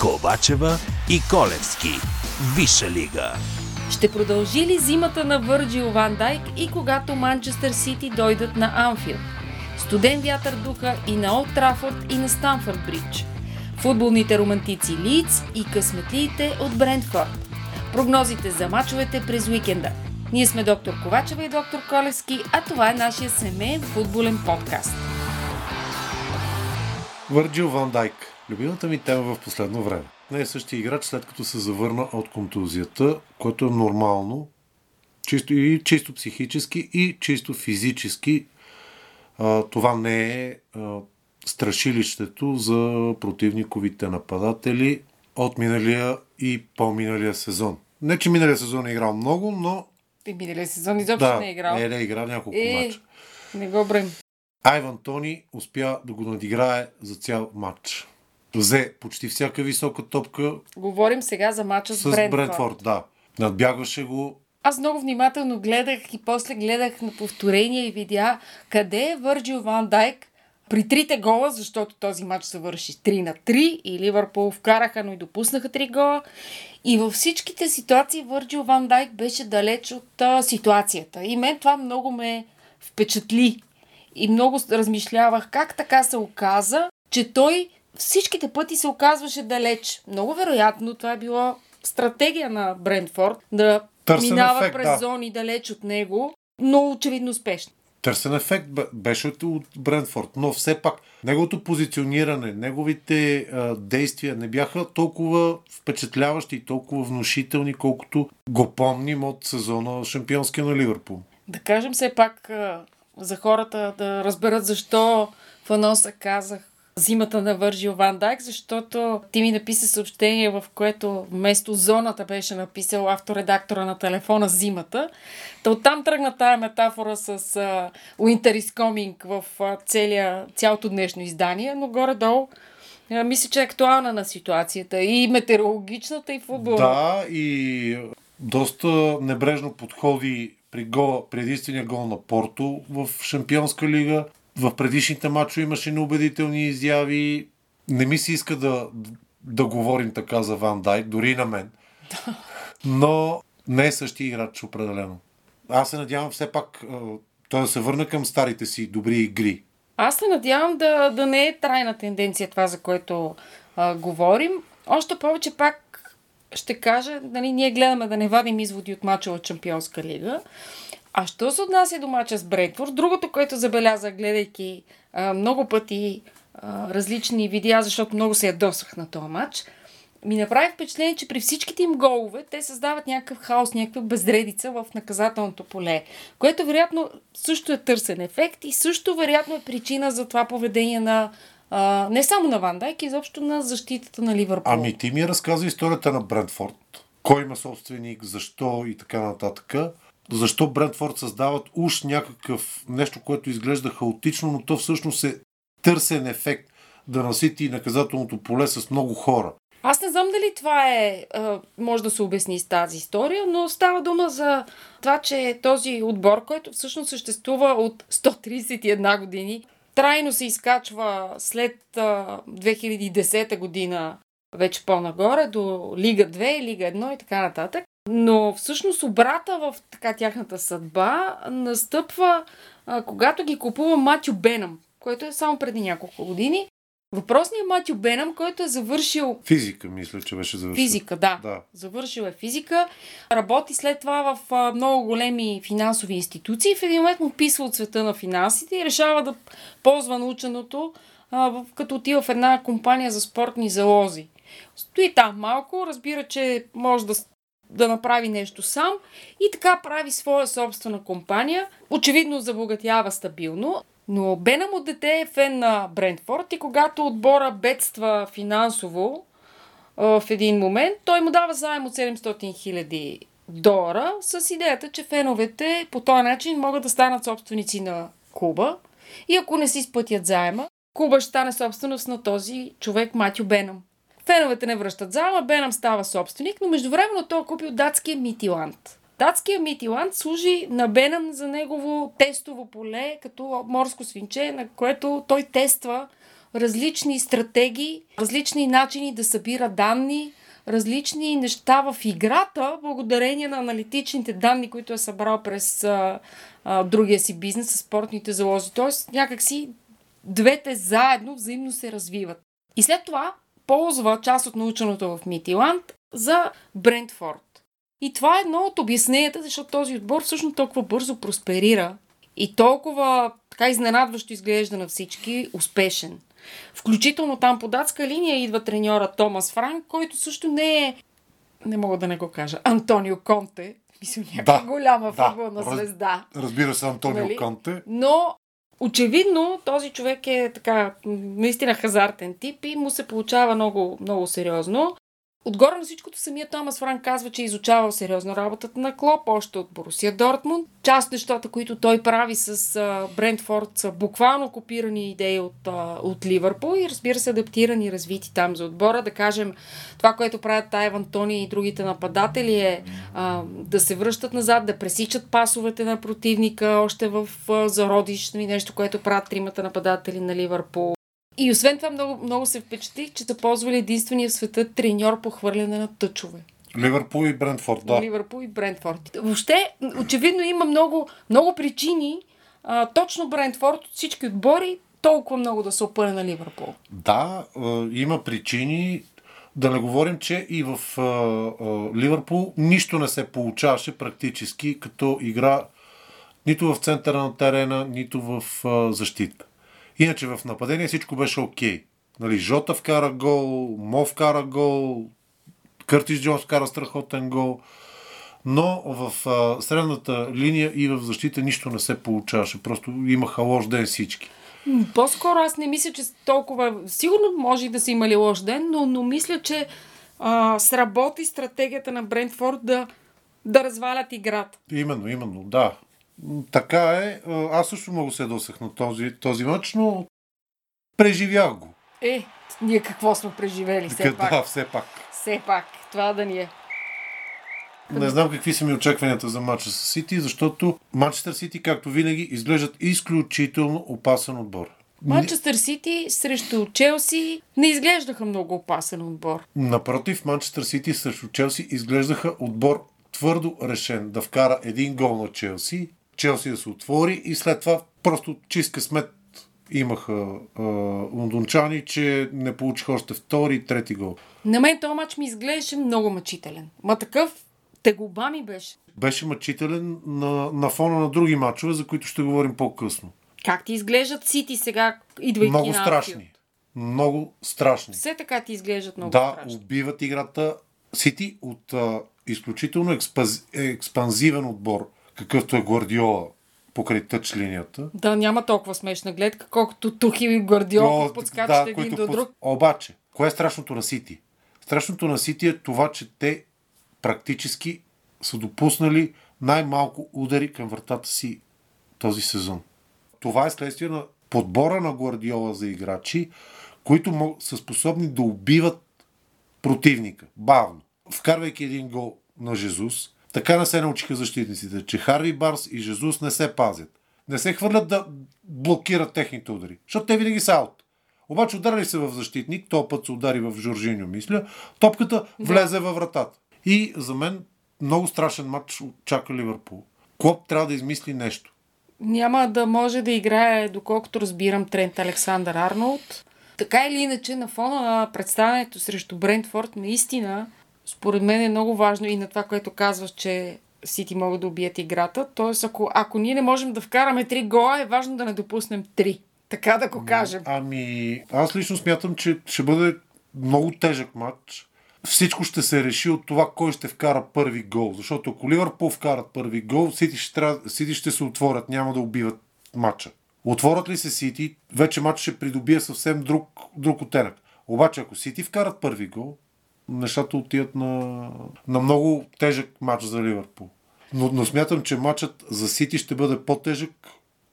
Ковачева и Колевски. Виша лига. Ще продължи ли зимата на Върджил Ван Дайк и когато Манчестър Сити дойдат на Анфилд? Студен вятър духа и на Олд Трафорд и на Станфорд Бридж. Футболните романтици Лиц и късметлиите от Брентфорд. Прогнозите за мачовете през уикенда. Ние сме доктор Ковачева и доктор Колевски, а това е нашия семейен футболен подкаст. Върджил Ван Дайк. Любимата ми тема в последно време. Не е същия играч след като се завърна от контузията, което е нормално, чисто, и чисто психически, и чисто физически. А, това не е а, страшилището за противниковите нападатели от миналия и по-миналия сезон. Не, че миналия сезон е играл много, но... И миналия сезон изобщо да, не е играл. Не, не е играл няколко Е, мача. Не го брем. Айван Тони успя да го надиграе за цял матч. Взе почти всяка висока топка Говорим сега за мача с, с Брентфорд. Брентфорд. Да. Надбягваше го. Аз много внимателно гледах и после гледах на повторение и видя къде е Върджил Ван Дайк при трите гола, защото този матч се върши 3 на 3 и Ливърпул вкараха, но и допуснаха 3 гола. И във всичките ситуации Върджил Ван Дайк беше далеч от а, ситуацията. И мен това много ме впечатли. И много размишлявах как така се оказа, че той всичките пъти се оказваше далеч. Много вероятно това е било стратегия на Брентфорд да Търсен минава ефект, през да. зони далеч от него, но очевидно успешно. Търсен ефект бе- беше от- от Брентфорд, но все пак неговото позициониране, неговите а, действия не бяха толкова впечатляващи и толкова внушителни, колкото го помним от сезона шампионския на Ливърпул. Да кажем все пак за хората да разберат защо Фаноса казах зимата на Вържил Ван Дайк, защото ти ми написа съобщение, в което вместо зоната беше написал авторедактора на телефона зимата. Та оттам тръгна тая метафора с а, Winter is coming в а, целия, цялото днешно издание, но горе-долу мисля, че е актуална на ситуацията. И метеорологичната, и футболна. Да, и доста небрежно подходи при, гола, при единствения гол на Порто в Шампионска лига. В предишните матчове имаше неубедителни изяви. Не ми се иска да, да говорим така за Ван Дайк, дори и на мен. Но не е същия играч определено. Аз се надявам все пак той да се върне към старите си добри игри. Аз се надявам да, да не е трайна тенденция това, за което а, говорим. Още повече пак ще кажа, нали, ние гледаме да не вадим изводи от мача от Чемпионска лига. А що се отнася до мача с Брентфорд, другото, което забелязах, гледайки а, много пъти а, различни видеа, защото много се ядосах на този матч, ми направи впечатление, че при всичките им голове те създават някакъв хаос, някаква безредица в наказателното поле, което вероятно също е търсен ефект и също вероятно е причина за това поведение на а, не само на Ван Дайк, изобщо на защитата на Ливърпул. Ами ти ми разказа историята на Брентфорд. Кой има собственик, защо и така нататък. Защо Брентфорд създават уж някакъв нещо, което изглежда хаотично, но то всъщност е търсен ефект да насити наказателното поле с много хора. Аз не знам дали това е, може да се обясни с тази история, но става дума за това, че този отбор, който всъщност съществува от 131 години, трайно се изкачва след а, 2010 година вече по-нагоре до Лига 2, Лига 1 и така нататък. Но всъщност обрата в така тяхната съдба настъпва, когато ги купува Матю Бенъм, който е само преди няколко години. Въпросният Матю Бенъм, който е завършил Физика, мисля, че беше завършил. Физика, да. Да. Завършил е физика. Работи след това в а, много големи финансови институции. В един момент му писва от света на финансите и решава да ползва наученото, а, в- като отива в една компания за спортни залози. Стои там малко, разбира, че може да, да направи нещо сам и така прави своя собствена компания. Очевидно забогатява стабилно. Но Бенам от дете е фен на Брентфорд и когато отбора бедства финансово, в един момент, той му дава заем от 700 хиляди долара с идеята, че феновете по този начин могат да станат собственици на клуба и ако не си изплатят заема, клуба ще стане собственост на този човек Матю Бенам. Феновете не връщат заема, Бенам става собственик, но междувременно той е купил датския Митиланд. Датския Митиланд служи на Бенам за негово тестово поле, като морско свинче, на което той тества различни стратегии, различни начини да събира данни, различни неща в играта, благодарение на аналитичните данни, които е събрал през а, а, другия си бизнес, с спортните залози. Тоест, някакси двете заедно взаимно се развиват. И след това ползва част от наученото в Митиланд за Брентфорд. И това е едно от обясненията, защото този отбор всъщност толкова бързо просперира и толкова така изненадващо изглежда на всички успешен. Включително там по датска линия идва треньора Томас Франк, който също не е, не мога да не го кажа, Антонио Конте, мисля някаква да, голяма да, футболна раз, звезда. Разбира се, Антонио нали? Конте. Но очевидно този човек е така наистина хазартен тип и му се получава много, много сериозно. Отгоре на всичкото самия Томас Франк казва, че е изучавал сериозно работата на Клоп, още от Борусия Дортмунд. Част от нещата, които той прави с а, Брентфорд са буквално копирани идеи от, а, от Ливърпул и разбира се адаптирани развити там за отбора. Да кажем, това, което правят Тайван Тони и другите нападатели е а, да се връщат назад, да пресичат пасовете на противника още в а, зародиш, нали, нещо, което правят тримата нападатели на Ливърпул. И освен това много, много се впечатлих, че са ползвали единствения в света треньор по хвърляне на тъчове. Ливърпул и Брентфорд, да. Ливърпул и Брентфорд. Въобще, очевидно има много, много причини а, точно Брентфорд от всички отбори толкова много да се опъне на Ливърпул. Да, има причини. Да не говорим, че и в а, а, Ливърпул нищо не се получаваше практически като игра нито в центъра на терена, нито в а, защита. Иначе в нападение всичко беше окей. Okay. Нали, Жота вкара гол, Мо вкара гол, Къртис Джонс вкара страхотен гол. Но в а, средната линия и в защита нищо не се получаваше. Просто имаха лош ден всички. По-скоро аз не мисля, че толкова... Сигурно може и да са имали лош ден, но, но мисля, че а, сработи стратегията на Брентфорд да, да развалят играта. Именно, именно, да. Така е. Аз също много се досах на този, този матч, но преживях го. Е, ние какво сме преживели все да, пак. Да, все пак. Все пак. Това да ни е. Не знам какви са ми очакванията за матча с Сити, защото Манчестър Сити, както винаги, изглеждат изключително опасен отбор. Манчестър Сити срещу Челси не изглеждаха много опасен отбор. Напротив, Манчестър Сити срещу Челси изглеждаха отбор твърдо решен да вкара един гол на Челси Челси да се отвори и след това просто чист късмет имаха а, лондончани, че не получиха още втори и трети гол. На мен този матч ми изглеждаше много мъчителен. Ма такъв тегоба ми беше. Беше мъчителен на, на фона на други матчове, за които ще говорим по-късно. Как ти изглеждат Сити сега, идвайки Много на страшни. Много страшни. Все така ти изглеждат много да, страшни. Да, убиват играта. Сити от а, изключително експаз, експанзивен отбор какъвто е Гвардиола покрай тъч линията. Да, няма толкова смешна гледка, колкото Тухил и Гвардиола подскачат да, един до друг. Обаче, кое е страшното на Сити? Страшното на Сити е това, че те практически са допуснали най-малко удари към вратата си този сезон. Това е следствие на подбора на Гвардиола за играчи, които са способни да убиват противника бавно. Вкарвайки един гол на Жезус, така не се научиха защитниците, че Харви Барс и Жезус не се пазят. Не се хвърлят да блокират техните удари, защото те винаги са аут. Обаче ударили се в защитник, то път се удари в Жоржиньо, мисля, топката влезе във вратата. И за мен много страшен матч чака Ливърпул. Клоп трябва да измисли нещо. Няма да може да играе, доколкото разбирам, Трент Александър Арнолд. Така или иначе, на фона на представянето срещу Брентфорд, наистина според мен е много важно и на това, което казваш, че Сити могат да убият играта. Тоест, ако, ако ние не можем да вкараме три гола, е важно да не допуснем три. Така да го кажем. Ами, аз лично смятам, че ще бъде много тежък матч. Всичко ще се реши от това кой ще вкара първи гол. Защото ако Ливърпул вкарат първи гол, Сити ще, трябва, Сити ще се отворят, няма да убиват матча. Отворят ли се Сити, вече матч ще придобие съвсем друг, друг оттенък. Обаче, ако Сити вкарат първи гол, нещата отиват на, на много тежък матч за Ливърпул. Но, но смятам, че матчът за Сити ще бъде по-тежък,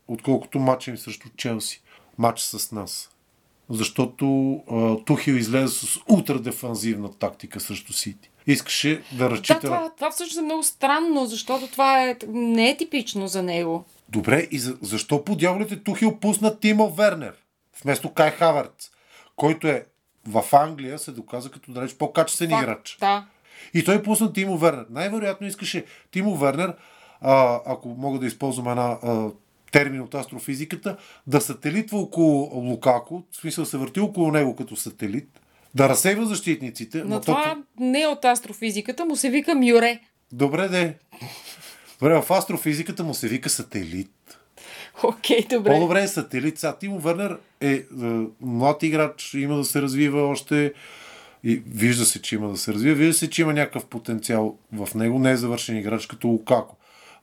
отколкото матча им срещу Челси. Матч с нас. Защото а, Тухил излезе с ултрадефанзивна тактика срещу Сити. Искаше да разчита... Да, това, това всъщност е много странно, защото това е, не е типично за него. Добре, и за, защо по дяволите Тухил пусна Тимо Вернер вместо Кай Хаверц? който е в Англия, се доказа като далеч по-качествен играч. Да. И той пусна Тимо Вернер. Най-вероятно искаше Тимо Вернер, а, ако мога да използвам една а, термин от астрофизиката, да сателитва около Лукако, в смисъл се върти около него като сателит, да разсейва защитниците. Но това то- не е от астрофизиката, му се вика Мюре. Добре, де. Добре, в астрофизиката му се вика сателит. Окей, добре. По-добре е сателит. Сега Тимо Вернер е, е млад играч, има да се развива още. И вижда се, че има да се развива. Вижда се, че има някакъв потенциал в него. Не е завършен играч като Лукако.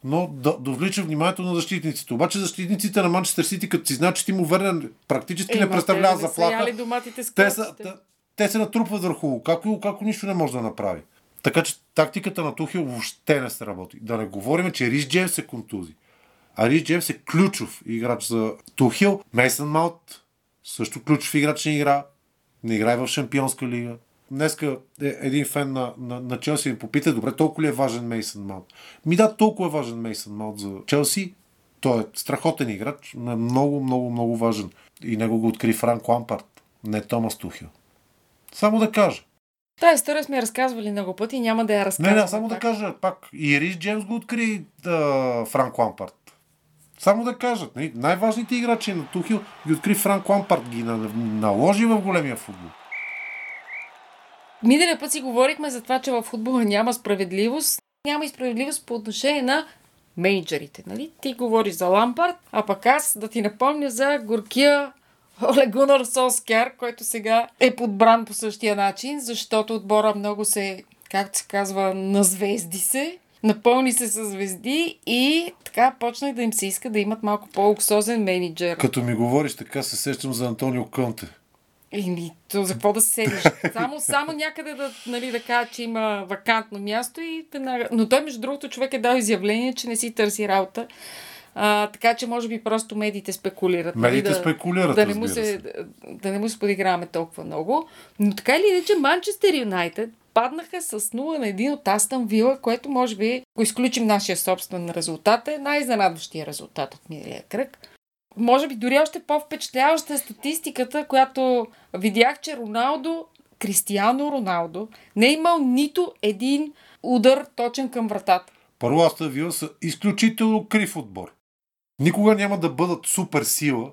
Но да довлича вниманието на защитниците. Обаче защитниците на Манчестър Сити, като си знаят, че Тимо Вернер практически Е, не представлява те заплаха, яли доматите с те, са, те, те се натрупват върху Лукако и Лукако нищо не може да направи. Така че тактиката на Тухил въобще не се работи. Да не говорим, че Рис Джеймс се контузи. А Джеймс е ключов играч за Тухил. Мейсън Маут също ключов играч не игра. Не играе в Шампионска лига. Днеска е един фен на, на, на Челси ми попита, добре, толкова ли е важен Мейсън Маут? Ми да, толкова е важен Мейсън Маут за Челси. Той е страхотен играч, но е много, много, много важен. И него го откри Франк Лампард, не Томас Тухил. Само да кажа. Тая история сме разказвали много пъти, няма да я Не, разказвам. не, само да кажа пак. И Рис Джеймс го откри да, Франк Лампард. Само да кажат. нали, Най-важните играчи на Тухил ги откри Франк Лампард, ги на- наложи в големия футбол. Миналия път си говорихме за това, че в футбола няма справедливост. Няма и справедливост по отношение на мейджорите. Нали? Ти говориш за Лампард, а пък аз да ти напомня за горкия Оле Гунар който сега е подбран по същия начин, защото отбора много се, както се казва, назвезди се. Напълни се с звезди и така почнах да им се иска да имат малко по-луксозен менеджер. Като ми говориш така, се сещам за Антонио Кънте. Еми, то за какво да се седиш? Само, само някъде да, нали, да кажа, че има вакантно място и веднага... Но той, между другото, човек е дал изявление, че не си търси работа. А, така че, може би, просто медиите спекулират. нали, Медиите да, спекулират, да не, му се, се. да, да не му се подиграваме толкова много. Но така или иначе, Манчестър Юнайтед паднаха с 0 на 1 от Астън Вила, което може би, ако изключим нашия собствен резултат, е най-изненадващия резултат от миналия кръг. Може би дори още по-впечатляваща е статистиката, която видях, че Роналдо, Кристиано Роналдо, не е имал нито един удар точен към вратата. Първо Астън Вила са изключително крив отбор. Никога няма да бъдат супер сила,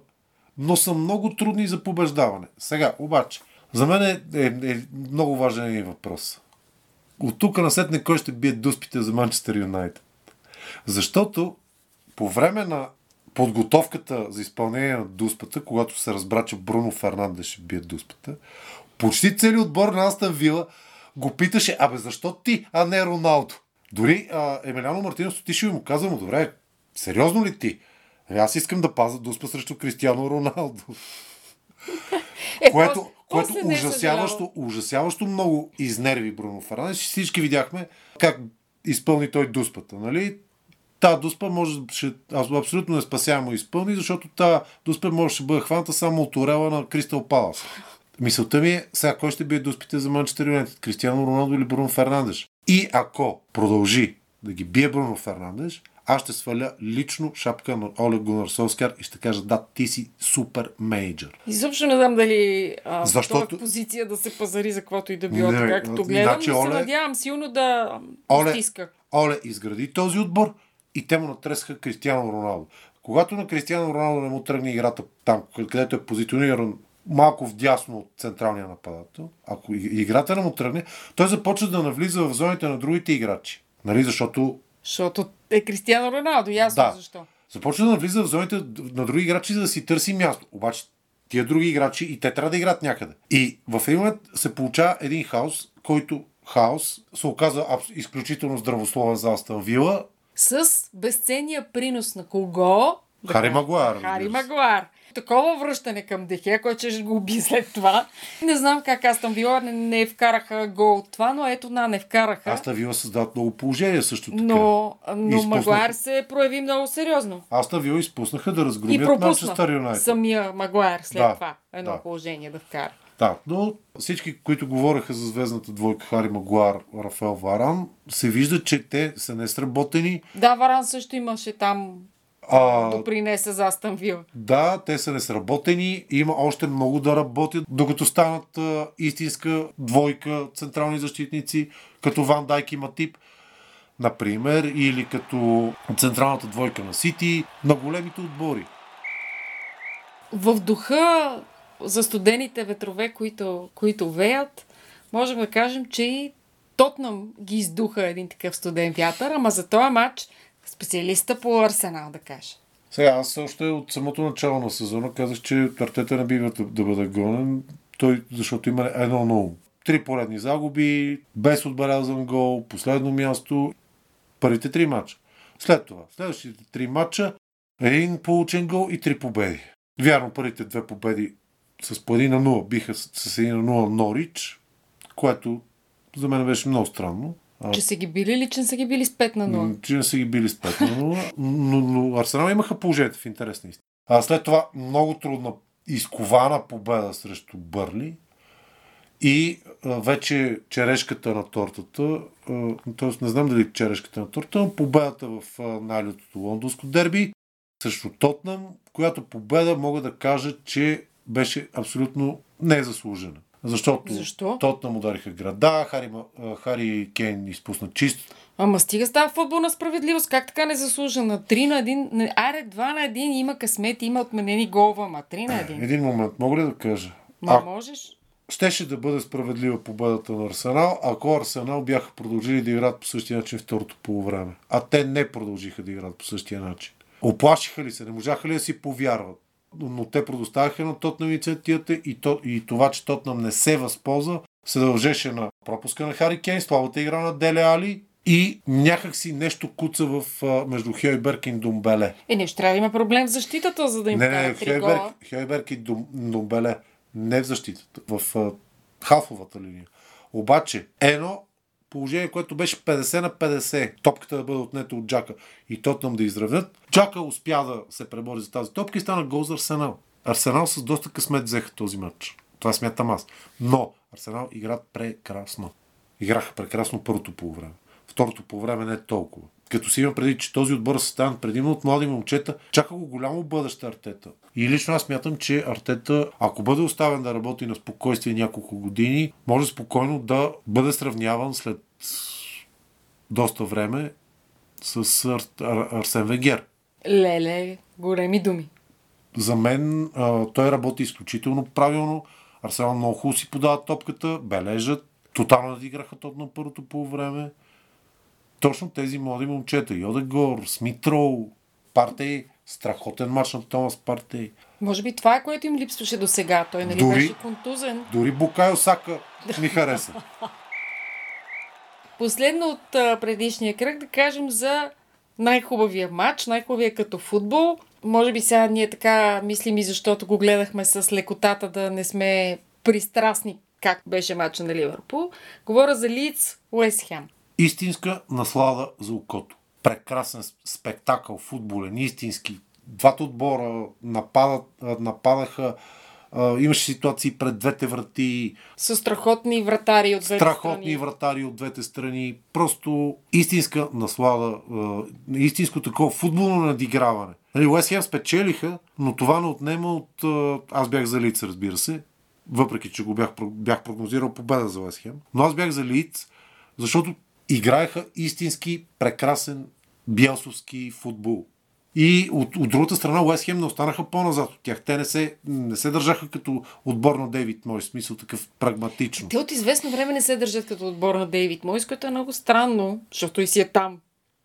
но са много трудни за побеждаване. Сега, обаче, за мен е, е, е много важен един въпрос. От тук насетне кой ще бие дуспите за Манчестър Юнайтед? Защото по време на подготовката за изпълнение на дуспата, когато се разбра, че Бруно Фернандес ще бие дуспата, почти целият отбор на Астън Вила го питаше, абе защо ти, а не Роналдо? Дори а, Емеляно Мартинов отишъл и му каза му, добре, сериозно ли ти? Ами Аз искам да пазя дуспа срещу Кристиано Роналдо. Е, което, което после е ужасяващо, ужасяващо много изнерви Бруно Фернандес. Всички видяхме как изпълни той дуспата. Нали? Та дуспа може, ще, абсолютно не спасявам му изпълни, защото та дуспа може да бъде хваната само от орела на Кристал Палас. Мисълта ми е, сега кой ще бие дуспите за Манчестър Юнайтед? Кристиано Роналдо или Бруно Фернандеш? И ако продължи да ги бие Бруно Фернандеш, аз ще сваля лично шапка на Олег Гунар Солскар и ще кажа, да, ти си супер менеджер. Изобщо не знам дали а, Защото- Защото... позиция да се пазари за каквото и да било, Не, така като значи, гледам, се Оле- надявам силно да Оле, стиска. Оле изгради този отбор и те му натресаха Кристиано Роналдо. Когато на Кристиано Роналдо не му тръгне играта там, където е позициониран малко вдясно от централния нападател, ако играта не му тръгне, той започва да навлиза в зоните на другите играчи. Нали? Защото Защото е Кристиано Роналдо, ясно Да. защо. започва да навлиза в зоните на други играчи, за да си търси място. Обаче тия други играчи и те трябва да играят някъде. И в един момент се получава един хаос, който хаос се оказа изключително здравословен за Астън Вила, С безценния принос на кого? Хари Магуар, Хари. Магуар. Такова връщане към Дехе, който ще го уби след това. Не знам как аз там била, не, не вкараха гол от това, но ето на, не вкараха. Астън Вила създават много положения също така. но но Изпуснаха. Магуар се прояви много сериозно. Астън Вила изпуснаха да разгромят Манчестър Юнайтед. самия Магуар след Да, това. Едно да. положение да вкара. Да, но всички, които говореха за звездната двойка Хари Магуар, Рафел Варан, се вижда, че те са несработени. Да, Варан също имаше там А, допринесе за Астан Вил. Да, те са несработени. Има още много да работят, докато станат а, истинска двойка централни защитници, като Ван Дайк и Матип, например, или като централната двойка на Сити, на големите отбори. В духа за студените ветрове, които, които веят, можем да кажем, че и Тотнам ги издуха един такъв студен вятър, ама за този матч специалиста по Арсенал, да кажа. Сега, аз още от самото начало на сезона казах, че Артета не бива да, бъде гонен, той, защото има едно ново. Три поредни загуби, без отбелязан гол, последно място, първите три матча. След това, следващите три матча, един получен гол и три победи. Вярно, първите две победи с по 1 на 0 биха с 1 на 0 Норич, което за мен беше много странно. Че са ги били или че не са ги били с 5 на 0? Че не са ги били с 5 на 0, но, но Арсенал имаха положението в интересни истина. А след това много трудна изкована победа срещу Бърли и а, вече черешката на тортата, т.е. не знам дали черешката на тортата, но победата в най-лютото лондонско дерби срещу Тотнам, която победа мога да кажа, че беше абсолютно незаслужена. Защото Защо? Тотнам удариха града, Хари, Хари Кейн изпусна чист. Ама стига става футболна справедливост. Как така не заслужена? 3 на 1. Аре, 2 на 1 има късмет, има отменени голва, ама 3 на 1. Един момент, мога ли да кажа? Ма А, можеш? щеше да бъде справедлива победата на Арсенал, ако Арсенал бяха продължили да играят по същия начин второто полувреме. А те не продължиха да играят по същия начин. Оплашиха ли се? Не можаха ли да си повярват? Но те предоставяха на Тотнам инициативата и, то, и това, че Тотнам не се възползва, се дължеше на пропуска на Хари Кейн, слабата игра на Деле Али и някак си нещо куца в, а, между Хейберг и Думбеле. Е, не, ще трябва да има проблем в защитата, за да им Не, не, Хейберг. Хейберг и Дум, Думбеле. Не в защитата, в а, халфовата линия. Обаче, едно положение, което беше 50 на 50, топката да бъде отнета от Джака и Тотнам да изравнят. Джака успя да се пребори за тази топка и стана гол за Арсенал. Арсенал с доста късмет взеха този матч. Това смятам аз. Но Арсенал играят прекрасно. Играха прекрасно първото по време. Второто по време не е толкова. Като си има преди, че този отбор е съставен предимно от млади момчета, чака го голямо бъдеще Артета. И лично аз смятам, че Артета, ако бъде оставен да работи на спокойствие няколко години, може спокойно да бъде сравняван след доста време с Ар... Ар... Арсен Вегер. Леле, големи думи. За мен а, той работи изключително правилно. Арсенал много хубаво си подава топката, бележат. Тотално надиграха тот на първото по време. Точно тези млади момчета. Йодегор, Смитроу, Партей, страхотен матч на Томас Партей. Може би това е което им липсваше до сега. Той нали Дори- беше контузен. Дори Букайо Сака ми хареса. Последно от предишния кръг да кажем за най-хубавия матч, най-хубавия като футбол. Може би сега ние така мислим и защото го гледахме с лекотата да не сме пристрастни как беше матча на Ливърпул. Говоря за Лиц Уест. Истинска наслада за окото. Прекрасен спектакъл, футболен, истински. Двата отбора нападат, нападаха. А, имаше ситуации пред двете врати. С страхотни вратари от двете страхотни страни. вратари от двете страни. Просто истинска наслада, а, истинско такова футболно надиграване. Нали, Уест Хем спечелиха, но това не отнема от... а, Аз бях за Лиц, разбира се, въпреки че го бях, бях прогнозирал победа за Уест Хем. Но аз бях за Лиц, защото играеха истински прекрасен биелсовски футбол. И от, от другата страна Уест Хем не останаха по-назад от тях. Те не се, не се държаха като отбор на Дейвид Мой, в смисъл такъв прагматично. Те от известно време не се държат като отбор на Дейвид Мойс, което е много странно, защото и си е там.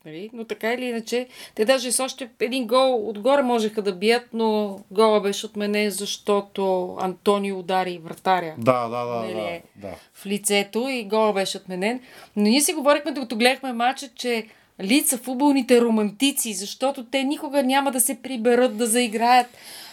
Нали? Но така или иначе, те даже с още един гол отгоре можеха да бият, но гола беше отменен, защото Антони удари вратаря Да, да, да, Нали да, да. в лицето и гола беше отменен. Но ние си говорихме, докато гледахме матча, че лица футболните романтици, защото те никога няма да се приберат да заиграят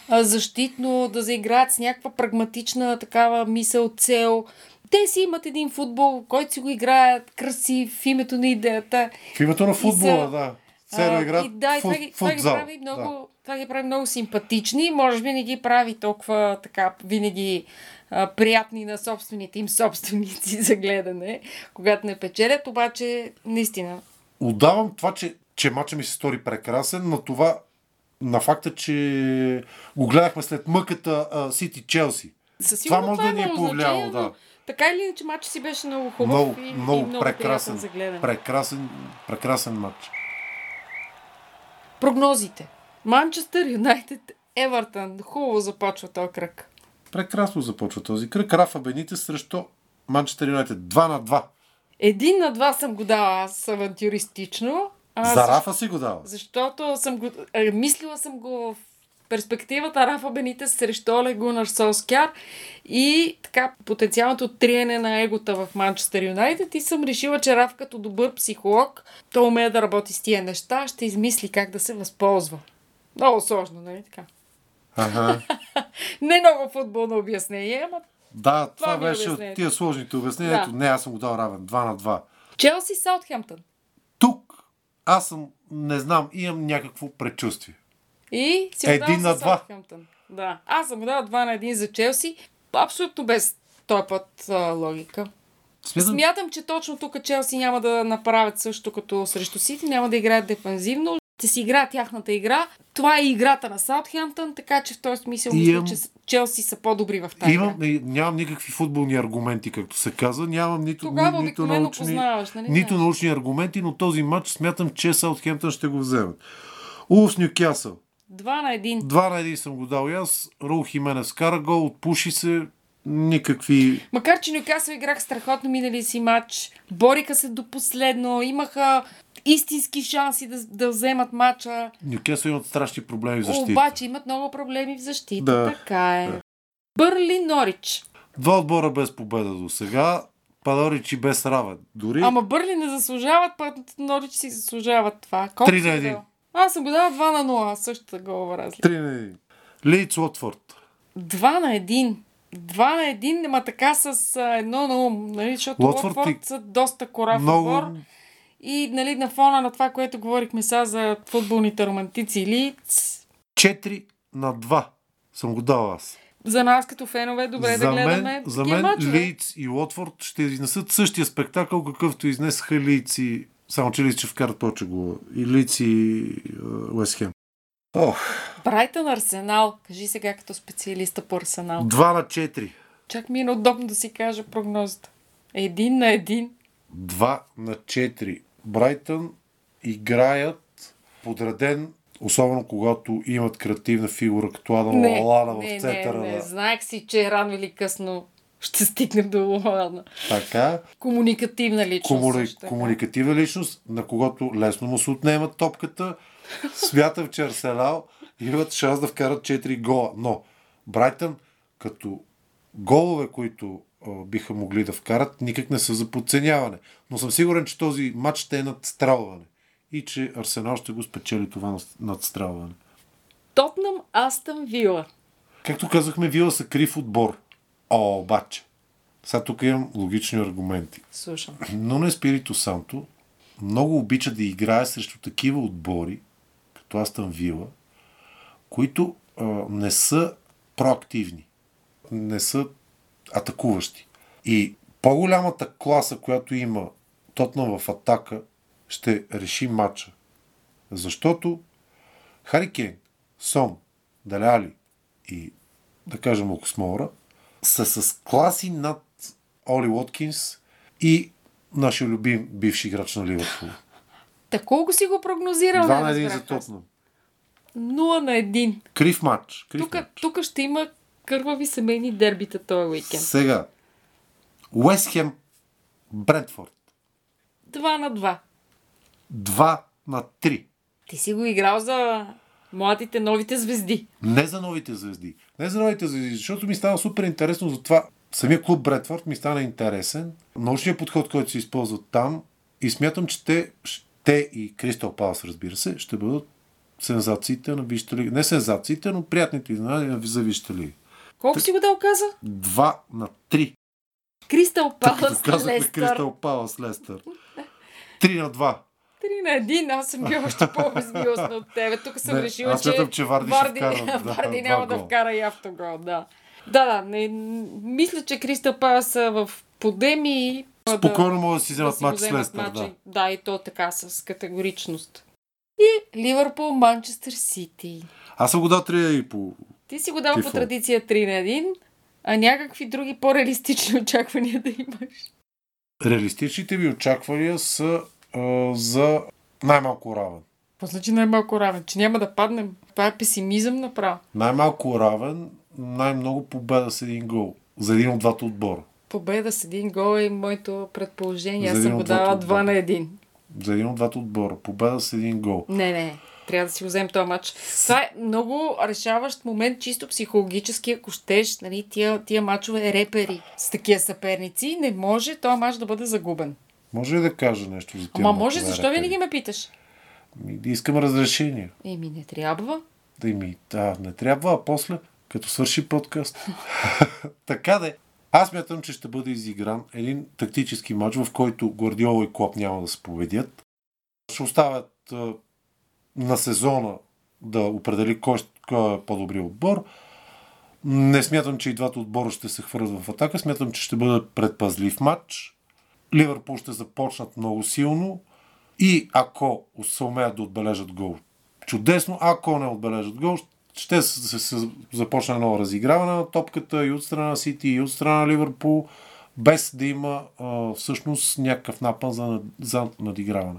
а, защитно, да заиграят с някаква прагматична такава мисъл, цел. Те си имат един футбол, който си го играят красив в името на идеята. В името на футбола, са- да. Церо игра и да, и това, ги, това, ги прави много, Да. това ги прави много симпатични. Може би не ги прави толкова така винаги а, приятни на собствените им собственици за гледане, когато не печелят, обаче наистина. Отдавам това, че, че мача ми се стори прекрасен, но това на факта, че го гледахме след мъката Сити Челси. Това може да ни е повлияло, да. Така или иначе, матчът си беше много хубав Много, и, много, и много прекрасен, за гледане. прекрасен, прекрасен матч. Прогнозите. Манчестър Юнайтед, Евертън. Хубаво започва този кръг. Прекрасно започва този кръг. Рафа Бените срещу Манчестър Юнайтед. 2 на 2. Един на два съм го дала аз авантюристично. А, За Рафа си го дава. Защото съм го, е, мислила съм го в перспективата Рафа Бените срещу Оле Гунар Солскяр и така потенциалното триене на егота в Манчестър Юнайтед и съм решила, че Раф като добър психолог, той умее да работи с тия неща, ще измисли как да се възползва. Много сложно, нали така? Ага. Не много футболно обяснение, ама Да, това, ми е беше от тия сложните обяснения. Да. Ето, не, аз съм го дал равен. 2 на 2. Челси Саутхемптън. Тук аз съм, не знам, имам някакво предчувствие. И си Един на два. Да. Аз съм го дала 2 на 1 за Челси. Абсолютно без този път а, логика. Смятам, Смятам, че точно тук Челси няма да направят също като срещу Сити, няма да играят дефанзивно. Ще си играят тяхната игра. Това е играта на Саутхемптън, така че в този смисъл мисля, Имам- че Челси са по-добри в тази имам, игра. нямам никакви футболни аргументи, както се казва. Нямам нито, Тогава ни, нито научни, познаваш, нали? нито научни аргументи, но този матч смятам, че Саутхемптън ще го вземат. Улфс Нюкасъл. 2 на 1. Два на един съм го дал и аз. Рул Хименес кара гол, отпуши се. Никакви... Макар, че Нюкасъл играх страхотно минали си матч, бориха се до последно, имаха истински шанси да, да вземат матча. Нюкасъл имат страшни проблеми в защита. Обаче имат много проблеми в защита. Да, Така е. да. Бърли Норич. Два отбора без победа до сега. Падоричи без равен. Дори Ама Бърли не заслужават, пък Норич си заслужават това. Колко Три си на го един. дал? Аз съм го дала 2 на 0, същата голова разлика. 3 на 1. Лейц Уотфорд. 2 на 1. 2 на 1, ама така с а, едно на ум, нали? защото Уотфорд Уотфорд и- са доста корав Много... отбор. И нали, на фона на това, което говорихме сега за футболните романтици Лиц, 4 на 2 съм го дал аз. за нас като фенове добре за да гледаме мен, за такива мен мачове. Лийц и Уотфорд ще изнесат същия спектакъл, какъвто изнесаха Лийц и... Само, че Лийц ще вкарат повече гола. И Лийц и Уест Хем. Ох, Брайтън Арсенал. Кажи сега като специалиста по Арсенал. 2 на 4. Чак ми е неудобно да си кажа прогнозата. Един на един. 2 на 4. Брайтън играят подреден, особено когато имат креативна фигура, като Адам Не, Лалана в не, не, центъра. не. на- Знаех си, че рано или късно ще стигнем до Луана. Така. Комуникативна личност. Комуни... също комуникативна личност, на когото лесно му се отнемат топката. Смятам, че Арсенал имат шанс да вкарат 4 гола. Но Брайтън, като голове, които биха могли да вкарат, никак не са за подценяване. Но съм сигурен, че този матч ще е надстрелване. И че Арсенал ще го спечели това надстрелване. Тотнам Астън Вила. Както казахме, Вила са крив отбор. О, обаче. Сега тук имам логични аргументи. Слушам. Но не Спирито Санто много обича да играе срещу такива отбори, като Астън Вила, които а, не са проактивни, не са атакуващи. И по-голямата класа, която има Тотнам в атака, ще реши матча. Защото Хари Кейн, Сон, Даляли и да кажем Оксмора са с класи над Оли Уоткинс и нашия любим бивш играч на Ливърпул. Та колко си го прогнозирал? Два не на един разбрах за аз. Тотнам. 0 на 1. Крив матч. Крив Тук, матч. тук ще има кървави семейни дербита този уикенд. Сега. Уест Хем Брентфорд. 2 на 2. 2 на 3. Ти си го играл за младите, новите звезди. Не за новите звезди. Не за новите звезди, защото ми става супер интересно за това. Самия клуб Бретфорд ми стана интересен. Научният подход, който се използва там и смятам, че те, те и Кристал Палас, разбира се, ще бъдат сензациите на Висшата лига. Не сензациите, но приятните изненади за Висшата лига. Колко си го дал каза? 2 на 3. Кристал Палас Лестър. Кристал Палас Лестър. 3 на 2. 3 на 1, аз съм бил още по-безмилостна от тебе. Тук съм Не, решила, аз че смятам, че Варди ще Варди, вкара, да, Варди два няма да гола. вкара и автогол, да. Да, да, не, мисля, че Кристал Палас са в подеми Спокойно могат да си да вземат го матч с Лестър. Да. да, и то така, с категоричност. И Ливърпул, Манчестър Сити. Аз съм го дал 3 и по... Ти си го дал Тифо. по традиция 3 на 1, а някакви други по-реалистични очаквания да имаш. Реалистичните ми очаквания са а, за най-малко равен. Какво значи най-малко равен? Че няма да паднем. Това е песимизъм направо. Най-малко равен, най-много победа с един гол. За един от двата отбора. Победа с един гол е моето предположение. Аз съм го дала отбора. 2 на 1. За един от двата отбора. Победа с един гол. Не, не. Трябва да си го вземем този матч. Това е много решаващ момент, чисто психологически, ако щеш, нали, тия, тия матчове репери с такива съперници. Не може този матч да бъде загубен. Може ли да кажа нещо за тия Ама може, защо репери? винаги ме питаш? Искам разрешение. Еми, не трябва. Да ми, да, не трябва, а после, като свърши подкаст. така де. Аз мятам, че ще бъде изигран един тактически матч, в който Гвардиола и Клоп няма да се победят. Ще оставят на сезона да определи кой, кой е по-добрият отбор. Не смятам, че и двата отбора ще се хвърлят в атака. Смятам, че ще бъде предпазлив матч. Ливърпул ще започнат много силно и ако се умеят да отбележат гол, чудесно. Ако не отбележат гол, ще се, се, се започне едно разиграване на топката и от страна на Сити, и от страна на Ливърпул, без да има а, всъщност някакъв напън за, за надиграване.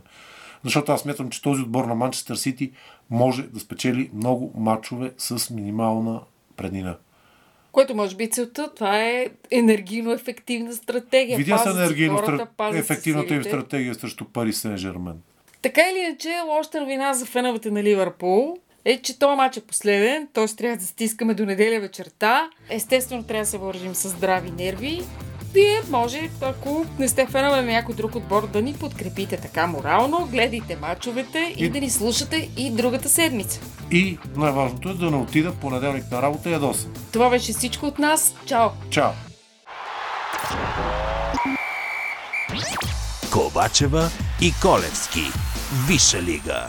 Защото аз смятам, че този отбор на Манчестър Сити може да спечели много матчове с минимална преднина. Което може би целта, това е енергийно ефективна стратегия. Видя се енергийно хората, стра... ефективната им стратегия срещу Пари Сен Жермен. Така или иначе, лошата новина за феновете на Ливърпул е, че този матч е последен, т.е. трябва да стискаме до неделя вечерта. Естествено, трябва да се въоръжим с здрави нерви. Вие може, ако не сте фенове на някой друг отбор, да ни подкрепите така морално, гледайте мачовете и, И- да ни слушате и другата седмица. И най-важното е да не отида понеделник на работа ядосен. Това беше всичко от нас. Чао! Чао! Ковачева и Колевски. Виша лига.